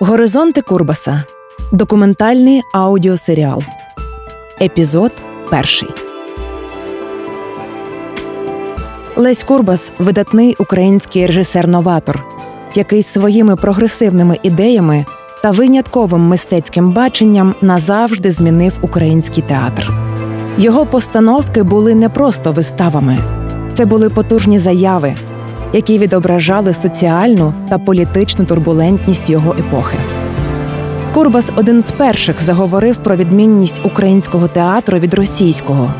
Горизонти Курбаса. Документальний аудіосеріал. Епізод перший. Лесь Курбас видатний український режисер-новатор, який своїми прогресивними ідеями та винятковим мистецьким баченням назавжди змінив український театр. Його постановки були не просто виставами, це були потужні заяви, які відображали соціальну та політичну турбулентність його епохи. Курбас один з перших заговорив про відмінність українського театру від російського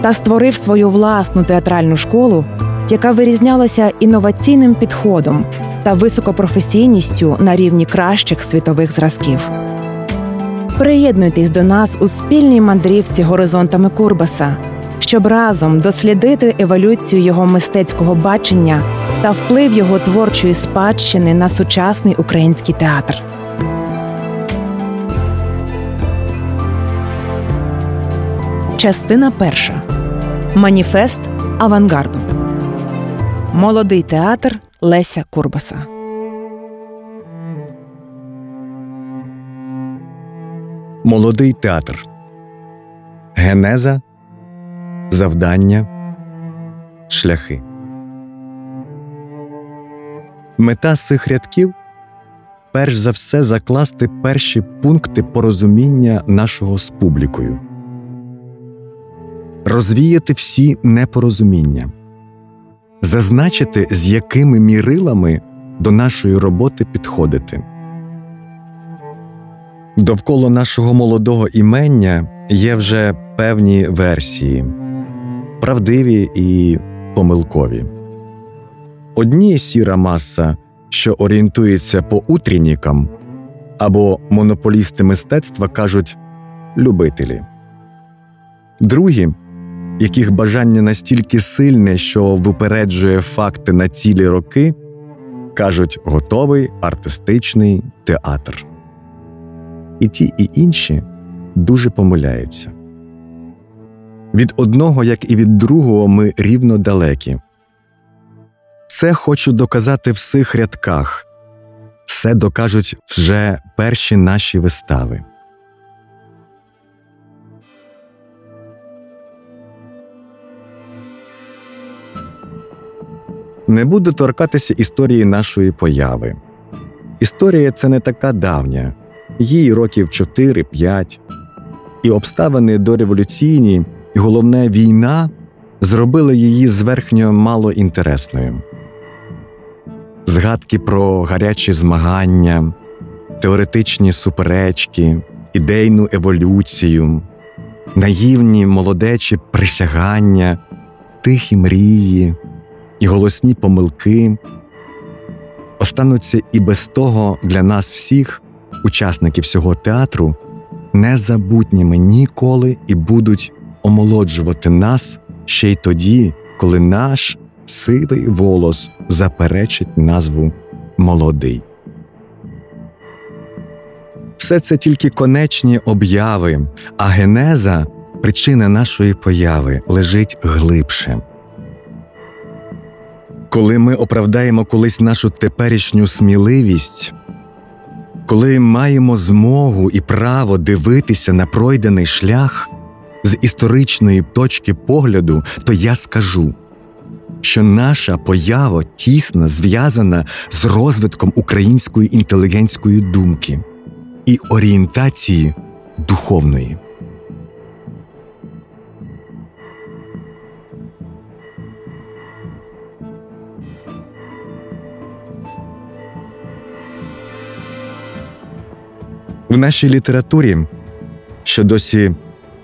та створив свою власну театральну школу, яка вирізнялася інноваційним підходом та високопрофесійністю на рівні кращих світових зразків. Приєднуйтесь до нас у спільній мандрівці горизонтами Курбаса, щоб разом дослідити еволюцію його мистецького бачення та вплив його творчої спадщини на сучасний український театр. Частина перша. Маніфест авангарду. Молодий театр Леся Курбаса. Молодий театр. Генеза. Завдання. Шляхи. Мета цих рядків перш за все закласти перші пункти порозуміння нашого з публікою, розвіяти всі непорозуміння, зазначити, з якими мірилами до нашої роботи підходити. Довкола нашого молодого імення є вже певні версії, правдиві і помилкові. Одні сіра маса, що орієнтується по утріннікам, або монополісти мистецтва кажуть любителі, другі, яких бажання настільки сильне, що випереджує факти на цілі роки, кажуть готовий артистичний театр. І ті, і інші дуже помиляються. Від одного, як і від другого, ми рівно далекі. Це хочу доказати в цих рядках, все докажуть вже перші наші вистави. Не буду торкатися історії нашої появи. Історія це не така давня, їй років 4-5. І обставини дореволюційні, і головне війна зробили її зверхньо малоінтересною. Згадки про гарячі змагання, теоретичні суперечки, ідейну еволюцію, наївні молодечі присягання, тихі мрії і голосні помилки остануться і без того для нас всіх, учасників всього театру, незабутніми ніколи і будуть омолоджувати нас ще й тоді, коли наш сивий волос заперечить назву молодий. Все це тільки конечні обяви, а генеза, причина нашої появи, лежить глибше. Коли ми оправдаємо колись нашу теперішню сміливість, коли маємо змогу і право дивитися на пройдений шлях з історичної точки погляду, то я скажу що наша поява тісно зв'язана з розвитком української інтелігентської думки і орієнтації духовної. В нашій літературі, що досі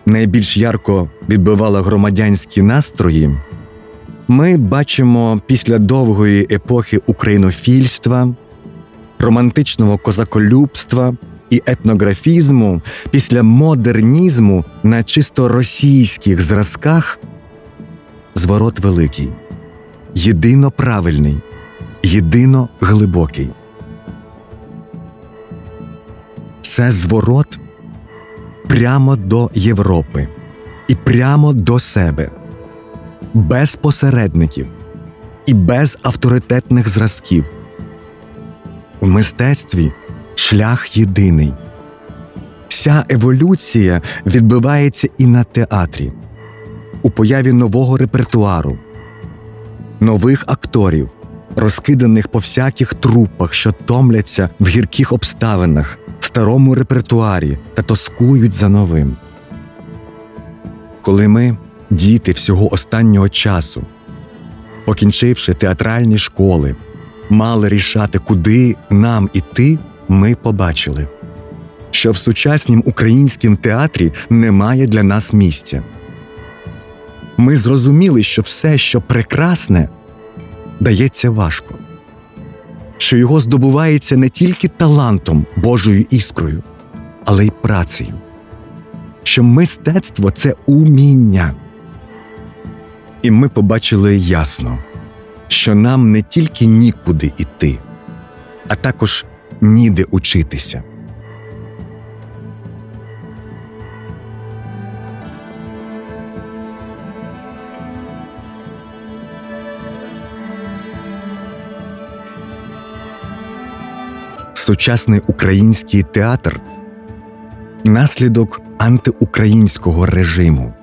найбільш ярко відбивала громадянські настрої ми бачимо після довгої епохи українофільства, романтичного козаколюбства і етнографізму, після модернізму на чисто російських зразках зворот великий, єдино правильний, єдино глибокий. Це зворот прямо до Європи і прямо до себе без посередників і без авторитетних зразків. В мистецтві шлях єдиний. Ця еволюція відбивається і на театрі, у появі нового репертуару, нових акторів, розкиданих по всяких трупах, що томляться в гірких обставинах, в старому репертуарі та тоскують за новим. Коли ми, діти всього останнього часу, покінчивши театральні школи, мали рішати, куди нам іти, ми побачили, що в сучаснім українськім театрі немає для нас місця. Ми зрозуміли, що все, що прекрасне, дається важко, що його здобувається не тільки талантом, Божою іскрою, але й працею, що мистецтво це уміння. І ми побачили ясно, що нам не тільки нікуди іти, а також ніде учитися. Сучасний український театр наслідок антиукраїнського режиму.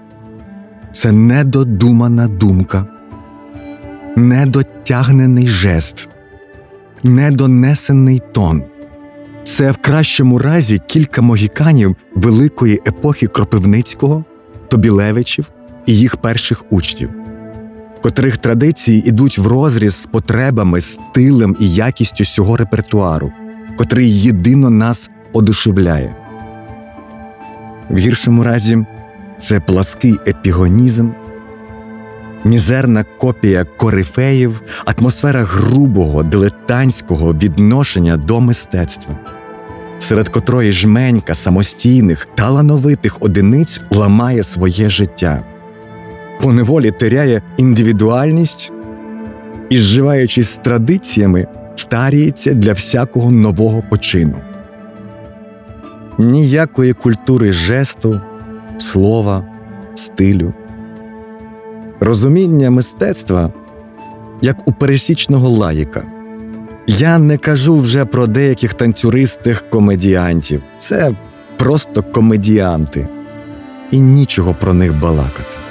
Це недодумана думка, недотягнений жест, недонесений тон. Це в кращому разі кілька могіканів великої епохи Кропивницького, Тобілевичів і їх перших учнів, котрих традиції ідуть в розріз з потребами, стилем і якістю цього репертуару, котрий єдино нас одушевляє. В гіршому разі це плаский епігонізм, мізерна копія корифеїв, атмосфера грубого, дилетантського відношення до мистецтва, серед котрої жменька самостійних, талановитих одиниць ламає своє життя, поневолі теряє індивідуальність і, зживаючись з традиціями, старіється для всякого нового почину. Ніякої культури жесту, слова, стилю розуміння мистецтва як у пересічного лаїка. Я не кажу вже про деяких танцюристих комедіантів. Це просто комедіанти, і нічого про них балакати.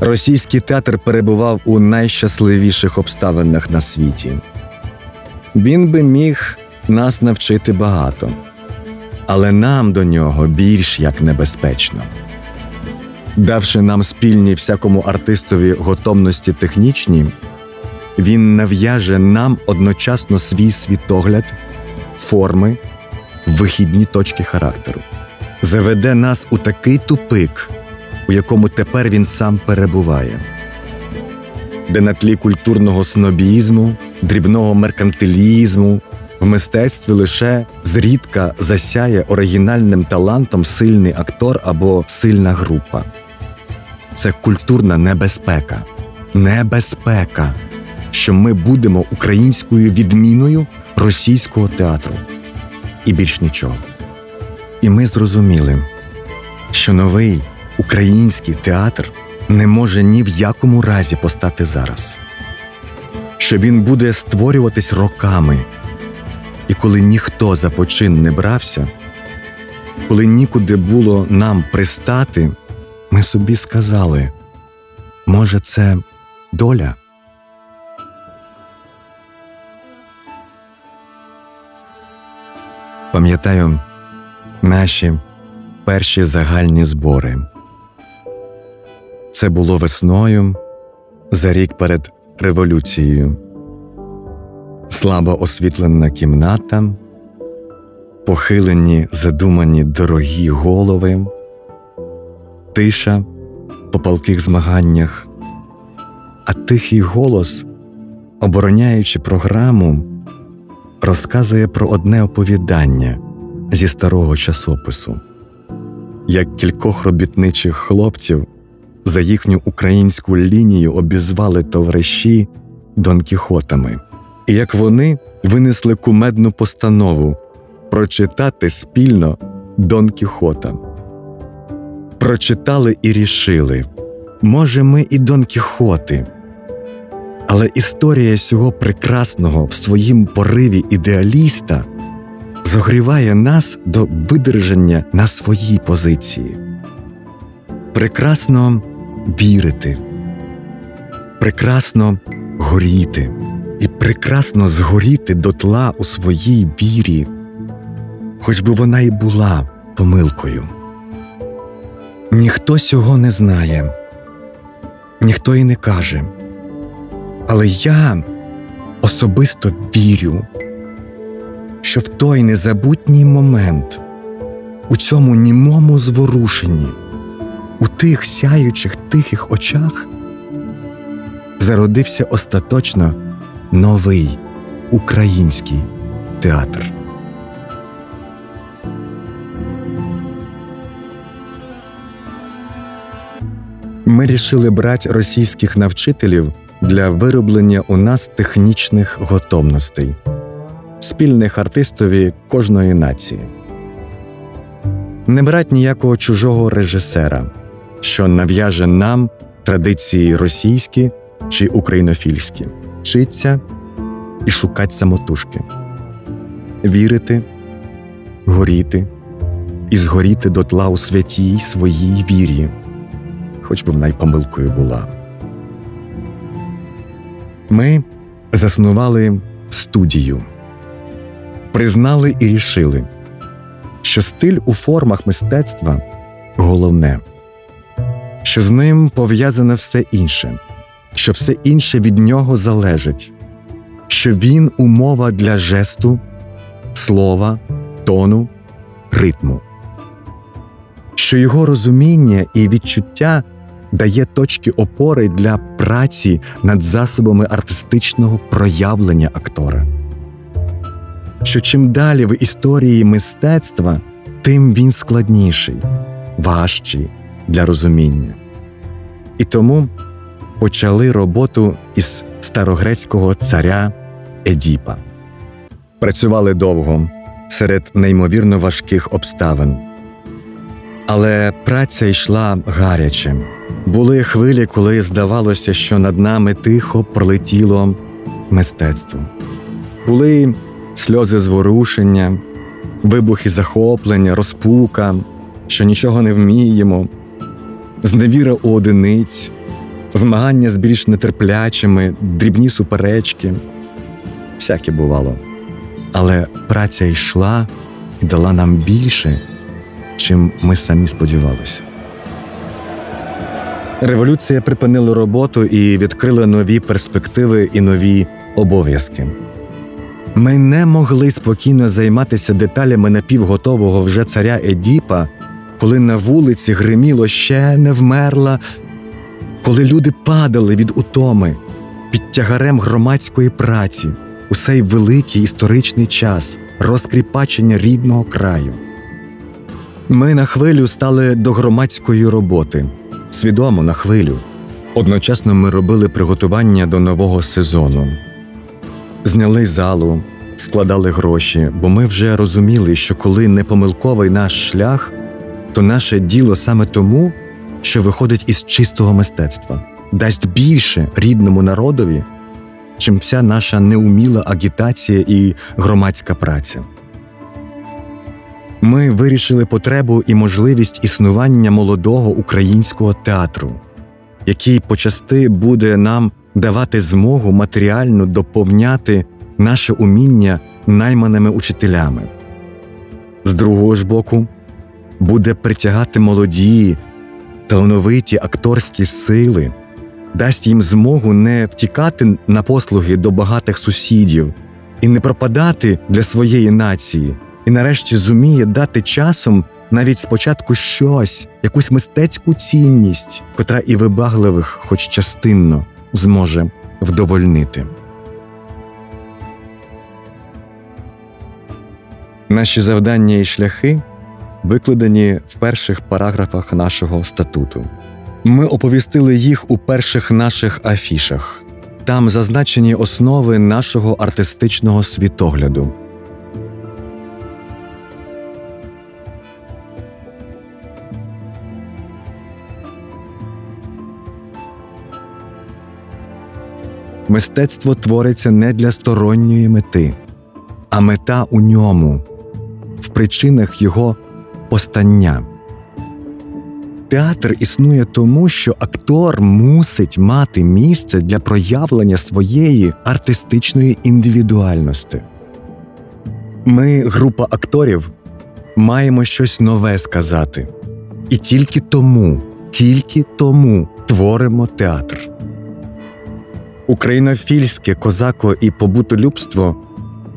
Російський театр перебував у найщасливіших обставинах на світі. Він би міг нас навчити багато, але нам до нього більш як небезпечно. Давши нам спільні всякому артистові готовності технічні, він нав'яже нам одночасно свій світогляд, форми, вихідні точки характеру, заведе нас у такий тупик, у якому тепер він сам перебуває, де на тлі культурного снобізму дрібного меркантилізму, в мистецтві лише зрідка засяє оригінальним талантом сильний актор або сильна група. Це культурна небезпека, небезпека, що ми будемо українською відміною російського театру і більш нічого. І ми зрозуміли, що новий український театр не може ні в якому разі постати зараз що він буде створюватись роками. І коли ніхто за почин не брався, коли нікуди було нам пристати, ми собі сказали, може, це доля? Пам'ятаю наші перші загальні збори. Це було весною за рік перед революцією. Слабо освітлена кімната, похилені задумані дорогі голови, тиша по палких змаганнях, а тихий голос, обороняючи програму, розказує про одне оповідання зі старого часопису, як кількох робітничих хлопців за їхню українську лінію обізвали товариші Дон Кіхотами, і як вони винесли кумедну постанову прочитати спільно Дон Кіхота. прочитали і рішили. Може, ми і Дон Кіхоти. Але історія цього прекрасного в своїм пориві ідеаліста зогріває нас до видержання на своїй позиції. Прекрасно вірити, прекрасно горіти і прекрасно згоріти дотла у своїй вірі, хоч би вона і була помилкою. Ніхто цього не знає, ніхто і не каже. Але я особисто вірю, що в той незабутній момент, у цьому німому зворушенні, у тих сяючих тихих очах, зародився остаточно новий український театр. Ми рішили брати російських навчителів для вироблення у нас технічних готовностей, спільних артистові кожної нації. Не брать ніякого чужого режисера, що нав'яже нам традиції російські чи українофільські, вчиться і шукать самотужки, вірити, горіти і згоріти дотла у святій своїй вірі, хоч би вона й помилкою була. Ми заснували студію, признали і рішили, що стиль у формах мистецтва головне, що з ним пов'язане все інше, що все інше від нього залежить, що він умова для жесту, слова, тону, ритму, що його розуміння і відчуття дає точки опори для праці над засобами артистичного проявлення актора. Що чим далі в історії мистецтва, тим він складніший, важчий для розуміння. І тому почали роботу із старогрецького царя Едіпа. Працювали довго серед неймовірно важких обставин. Але праця йшла гаряче. Були хвилі, коли здавалося, що над нами тихо пролетіло мистецтво. Були сльози зворушення, вибухи захоплення, розпука, що нічого не вміємо, зневіра у одиниць, змагання з більш нетерплячими, дрібні суперечки. Всяке бувало. Але праця йшла і дала нам більше, чим ми самі сподівалися. Революція припинила роботу і відкрила нові перспективи і нові обов'язки. Ми не могли спокійно займатися деталями напівготового вже царя Едіпа, коли на вулиці гриміло ще не вмерла, коли люди падали від утоми під тягарем громадської праці у цей великий історичний час розкріпачення рідного краю. Ми на хвилю стали до громадської роботи свідомо на хвилю. Одночасно ми робили приготування до нового сезону, зняли залу, складали гроші, бо ми вже розуміли, що коли не помилковий наш шлях, то наше діло саме тому, що виходить із чистого мистецтва, дасть більше рідному народові, чим вся наша неуміла агітація і громадська праця. Ми вирішили потребу і можливість існування молодого українського театру, який почасти буде нам давати змогу матеріально доповняти наше уміння найманими учителями. З другого ж боку, буде притягати молоді, талановиті акторські сили, дасть їм змогу не втікати на послуги до багатих сусідів і не пропадати для своєї нації і нарешті зуміє дати часом навіть спочатку щось, якусь мистецьку цінність, котра і вибагливих, хоч частинно, зможе вдовольнити. Наші завдання і шляхи викладені в перших параграфах нашого статуту. Ми оповістили їх у перших наших афішах. Там зазначені основи нашого артистичного світогляду. Мистецтво твориться не для сторонньої мети, а мета у ньому, в причинах його постання. Театр існує тому, що актор мусить мати місце для проявлення своєї артистичної індивідуальності. Ми, група акторів, маємо щось нове сказати. І тільки тому, тільки тому творимо театр. Українофільське козако і побутолюбство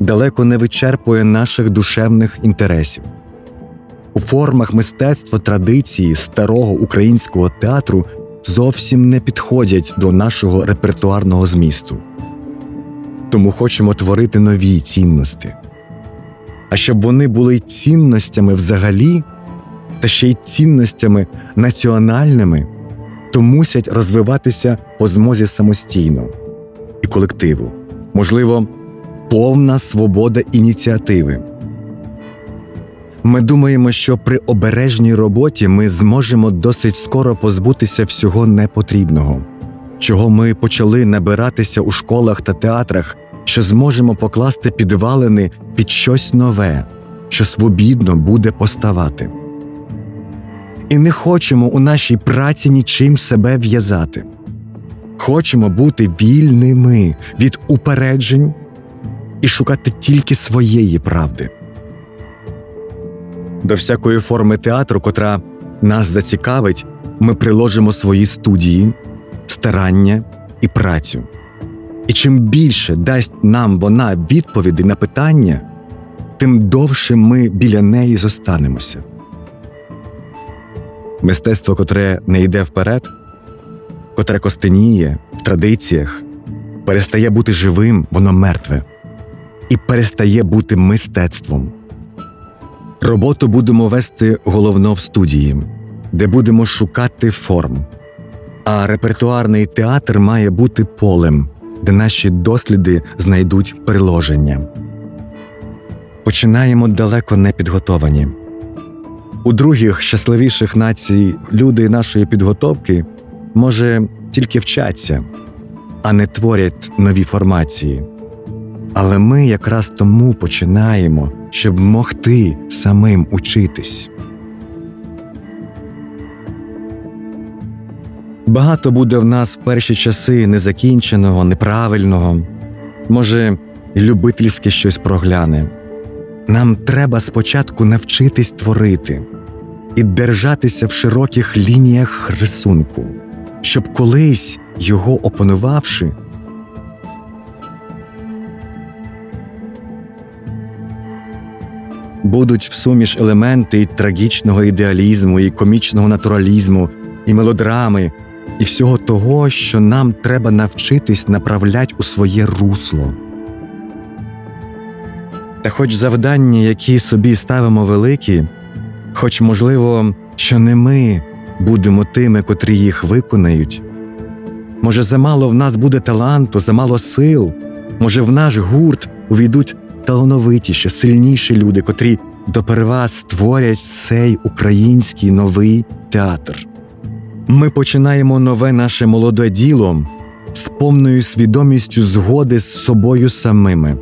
далеко не вичерпує наших душевних інтересів. У формах мистецтва традиції старого українського театру зовсім не підходять до нашого репертуарного змісту. Тому хочемо творити нові цінності. А щоб вони були цінностями взагалі, та ще й цінностями національними, то мусять розвиватися по змозі самостійно і колективу, можливо, повна свобода ініціативи. Ми думаємо, що при обережній роботі ми зможемо досить скоро позбутися всього непотрібного, чого ми почали набиратися у школах та театрах, що зможемо покласти підвалини під щось нове, що свобідно буде поставати. І не хочемо у нашій праці нічим себе в'язати. Хочемо бути вільними від упереджень і шукати тільки своєї правди. До всякої форми театру, котра нас зацікавить, ми приложимо свої студії, старання і працю. І чим більше дасть нам вона відповіді на питання, тим довше ми біля неї зостанемося. Мистецтво, котре не йде вперед, котре костеніє в традиціях, перестає бути живим, воно мертве, і перестає бути мистецтвом. Роботу будемо вести головно в студії, де будемо шукати форм. А репертуарний театр має бути полем, де наші досліди знайдуть приложення. Починаємо далеко не підготовані. У других щасливіших націй люди нашої підготовки може тільки вчаться, а не творять нові формації. Але ми якраз тому починаємо, щоб могти самим учитись. Багато буде в нас в перші часи незакінченого, неправильного, може, любительське щось прогляне. Нам треба спочатку навчитись творити і держатися в широких лініях рисунку, щоб колись його опанувавши, будуть в суміш елементи і трагічного ідеалізму, і комічного натуралізму, і мелодрами, і всього того, що нам треба навчитись направлять у своє русло. Та хоч завдання, які собі ставимо великі, хоч, можливо, що не ми будемо тими, котрі їх виконають, може, замало в нас буде таланту, замало сил, може, в наш гурт увійдуть талановитіші, сильніші люди, котрі доперва створять цей український новий театр. Ми починаємо нове наше молоде діло з повною свідомістю згоди з собою самими,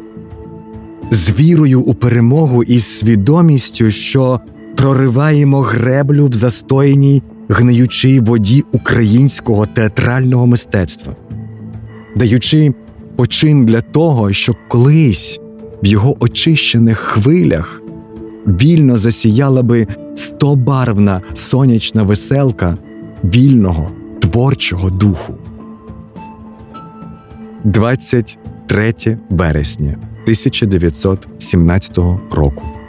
з вірою у перемогу і свідомістю, що прориваємо греблю в застояній гниючій воді українського театрального мистецтва, даючи почин для того, щоб колись в його очищених хвилях вільно засіяла би стобарвна сонячна веселка вільного творчого духу. 23 березня 1917 року.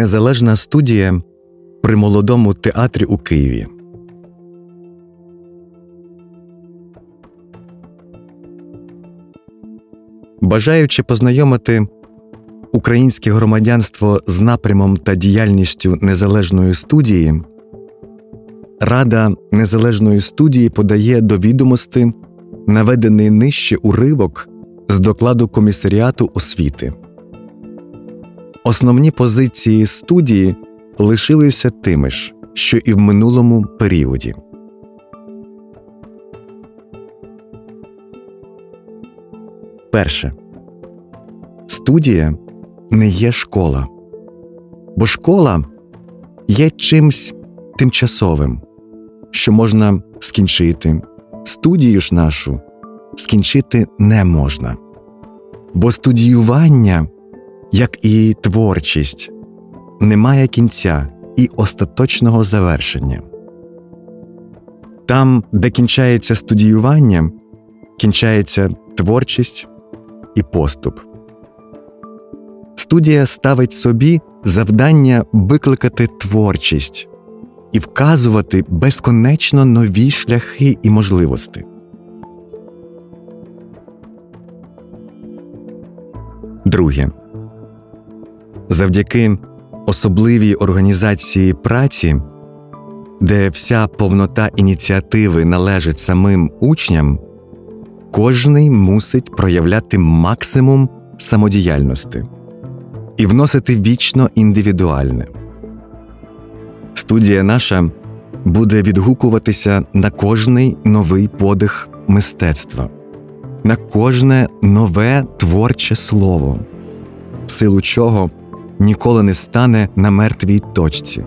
Незалежна студія при молодому театрі у Києві. Бажаючи познайомити Українське громадянство з напрямом та діяльністю незалежної студії Рада незалежної студії подає до відомости наведений нижче уривок з докладу комісаріату освіти. Основні позиції студії лишилися тими ж, що і в минулому періоді. Перше студія не є школа, бо школа є чимсь тимчасовим, що можна скінчити. Студію ж нашу скінчити не можна, бо студіювання, як і творчість, не має кінця і остаточного завершення. Там, де кінчається студіювання, кінчається творчість і поступ. Студія ставить собі завдання викликати творчість і вказувати безконечно нові шляхи і можливості. Друге завдяки особливій організації праці, де вся повнота ініціативи належить самим учням, кожний мусить проявляти максимум самодіяльності і вносити вічно індивідуальне. Студія наша буде відгукуватися на кожний новий подих мистецтва, на кожне нове творче слово, в силу чого ніколи не стане на мертвій точці.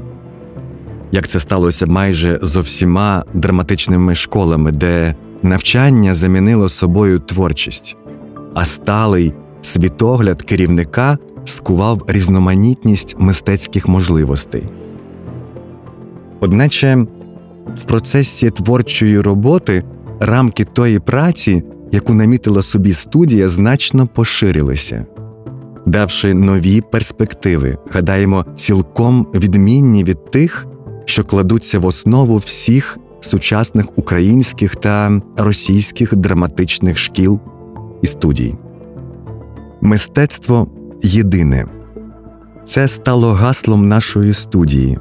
Як це сталося майже зо всіма драматичними школами, де навчання замінило собою творчість, а сталий світогляд керівника скував різноманітність мистецьких можливостей. Одначе в процесі творчої роботи рамки тої праці, яку намітила собі студія, значно поширилися, давши нові перспективи, гадаємо, цілком відмінні від тих, що кладуться в основу всіх сучасних українських та російських драматичних шкіл і студій. Мистецтво єдине. Це стало гаслом нашої студії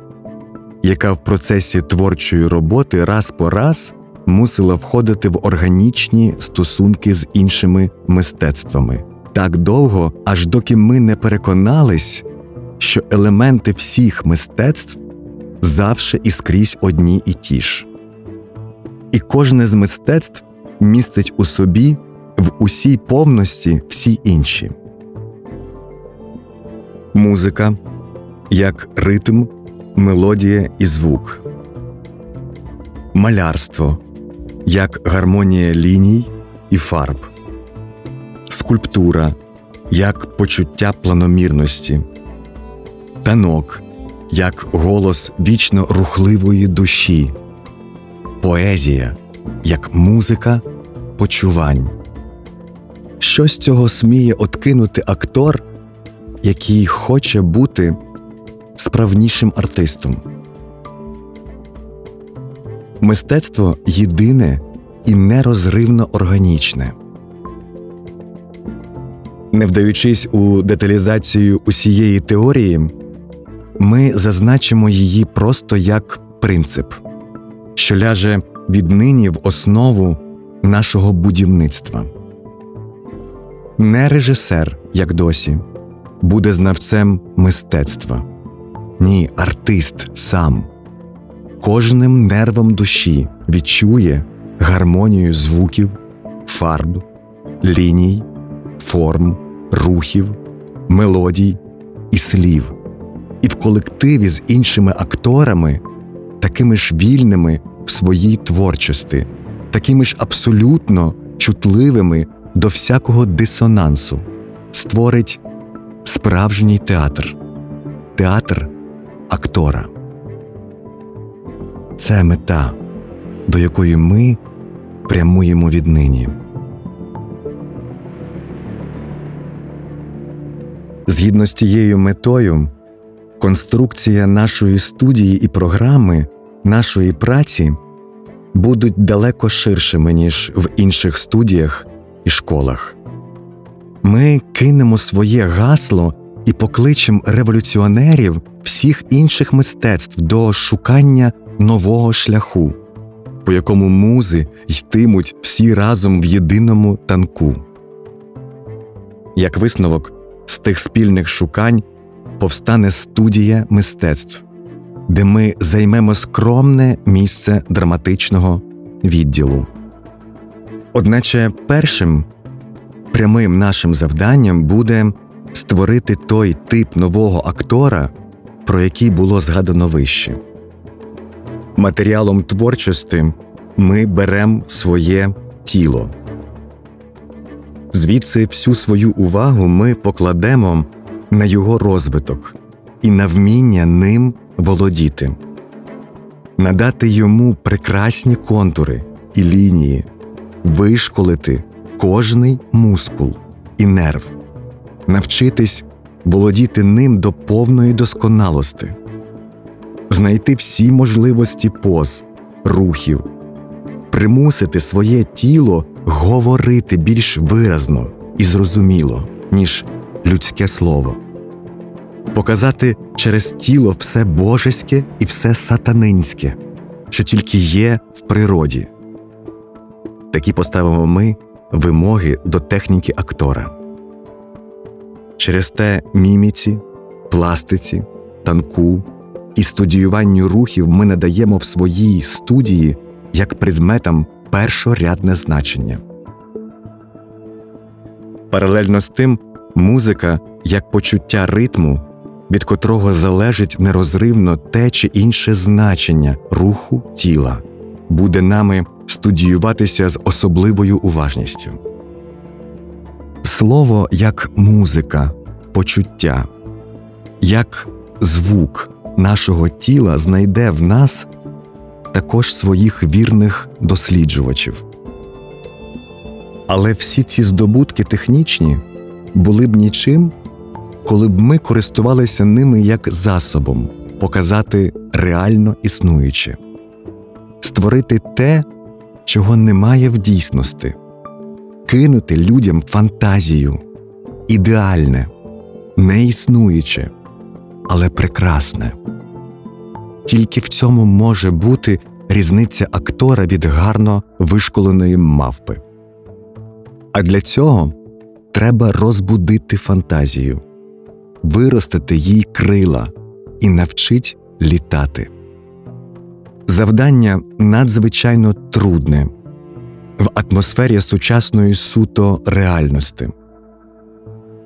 яка в процесі творчої роботи раз по раз мусила входити в органічні стосунки з іншими мистецтвами так довго, аж доки ми не переконались, що елементи всіх мистецтв завше і скрізь одні і ті ж. І кожне з мистецтв містить у собі в усій повності всі інші. Музика як ритм мелодія і звук, малярство як гармонія ліній і фарб, скульптура як почуття планомірності, танок як голос вічно рухливої душі, поезія як музика почувань. Що з цього сміє откинути актор, який хоче бути справнішим артистом. Мистецтво єдине і нерозривно органічне. Не вдаючись у деталізацію усієї теорії, ми зазначимо її просто як принцип, що ляже віднині в основу нашого будівництва. Не режисер, як досі, буде знавцем мистецтва. Ні, артист сам кожним нервом душі відчує гармонію звуків, фарб, ліній, форм, рухів, мелодій і слів, і в колективі з іншими акторами, такими ж вільними в своїй творчості, такими ж абсолютно чутливими до всякого дисонансу, створить справжній театр. Театр актора. Це мета, до якої ми прямуємо віднині. Згідно з тією метою, конструкція нашої студії і програми, нашої праці будуть далеко ширшими, ніж в інших студіях і школах. Ми кинемо своє гасло і покличем революціонерів всіх інших мистецтв до шукання нового шляху, по якому музи йтимуть всі разом в єдиному танку. Як висновок з тих спільних шукань повстане студія мистецтв, де ми займемо скромне місце драматичного відділу. Одначе першим прямим нашим завданням буде створити той тип нового актора, про який було згадано вище. Матеріалом творчості ми беремо своє тіло. Звідси всю свою увагу ми покладемо на його розвиток і на вміння ним володіти, надати йому прекрасні контури і лінії, вишколити кожний мускул і нерв, навчитись володіти ним до повної досконалости, знайти всі можливості поз, рухів, примусити своє тіло говорити більш виразно і зрозуміло, ніж людське слово, показати через тіло все божеське і все сатанинське, що тільки є в природі. Такі поставимо ми вимоги до техніки актора. Через те міміці, пластиці, танку і студіюванню рухів ми надаємо в своїй студії як предметам першорядне значення. Паралельно з тим, музика як почуття ритму, від котрого залежить нерозривно те чи інше значення руху тіла, буде нами студіюватися з особливою уважністю. Слово як музика, почуття, як звук нашого тіла знайде в нас також своїх вірних досліджувачів. Але всі ці здобутки технічні були б нічим, коли б ми користувалися ними як засобом показати реально існуюче, створити те, чого немає в дійсності, кинути людям фантазію, ідеальне, неіснуюче, але прекрасне. Тільки в цьому може бути різниця актора від гарно вишколеної мавпи. А для цього треба розбудити фантазію, виростити їй крила і навчить літати. Завдання надзвичайно трудне в атмосфері сучасної суто реальності.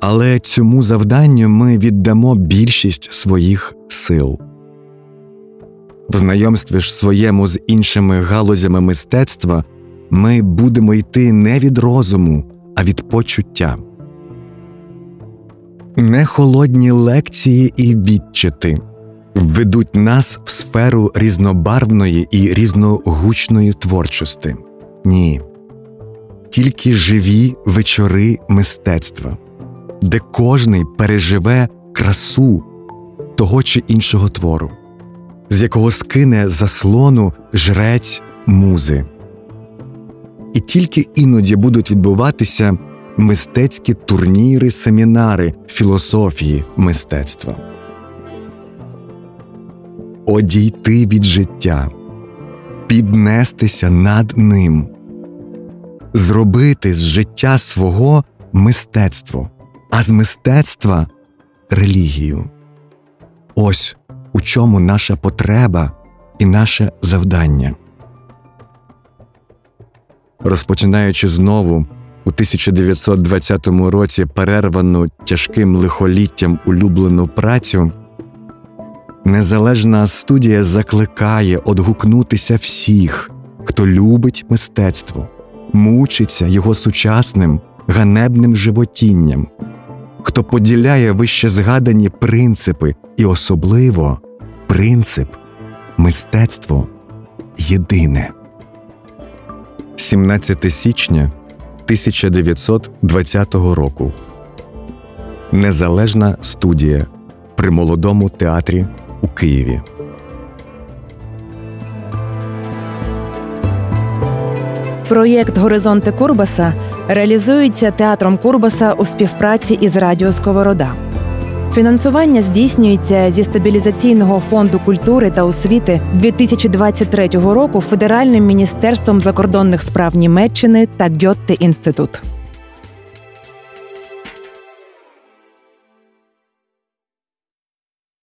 Але цьому завданню ми віддамо більшість своїх сил. В знайомстві ж своєму з іншими галузями мистецтва ми будемо йти не від розуму, а від почуття. Не холодні лекції і відчити введуть нас в сферу різнобарвної і різногучної творчості. Ні, тільки живі вечори мистецтва, де кожний переживе красу того чи іншого твору, з якого скине заслону жрець музи. І тільки іноді будуть відбуватися мистецькі турніри, семінари філософії мистецтва одійти від життя, піднестися над ним, зробити з життя свого мистецтво, а з мистецтва релігію. Ось у чому наша потреба і наше завдання. Розпочинаючи знову у 1920 році перервану тяжким лихоліттям улюблену працю. Незалежна студія закликає одгукнутися всіх, хто любить мистецтво, мучиться його сучасним ганебним животінням, хто поділяє вище згадані принципи і особливо принцип мистецтво єдине. 17 січня 1920 року. Незалежна студія при молодому театрі у Києві. Проєкт Горизонти Курбаса реалізується театром Курбаса у співпраці із Радіо Сковорода. Фінансування здійснюється зі стабілізаційного фонду культури та освіти 2023 року Федеральним міністерством закордонних справ Німеччини та Гьотте інститут.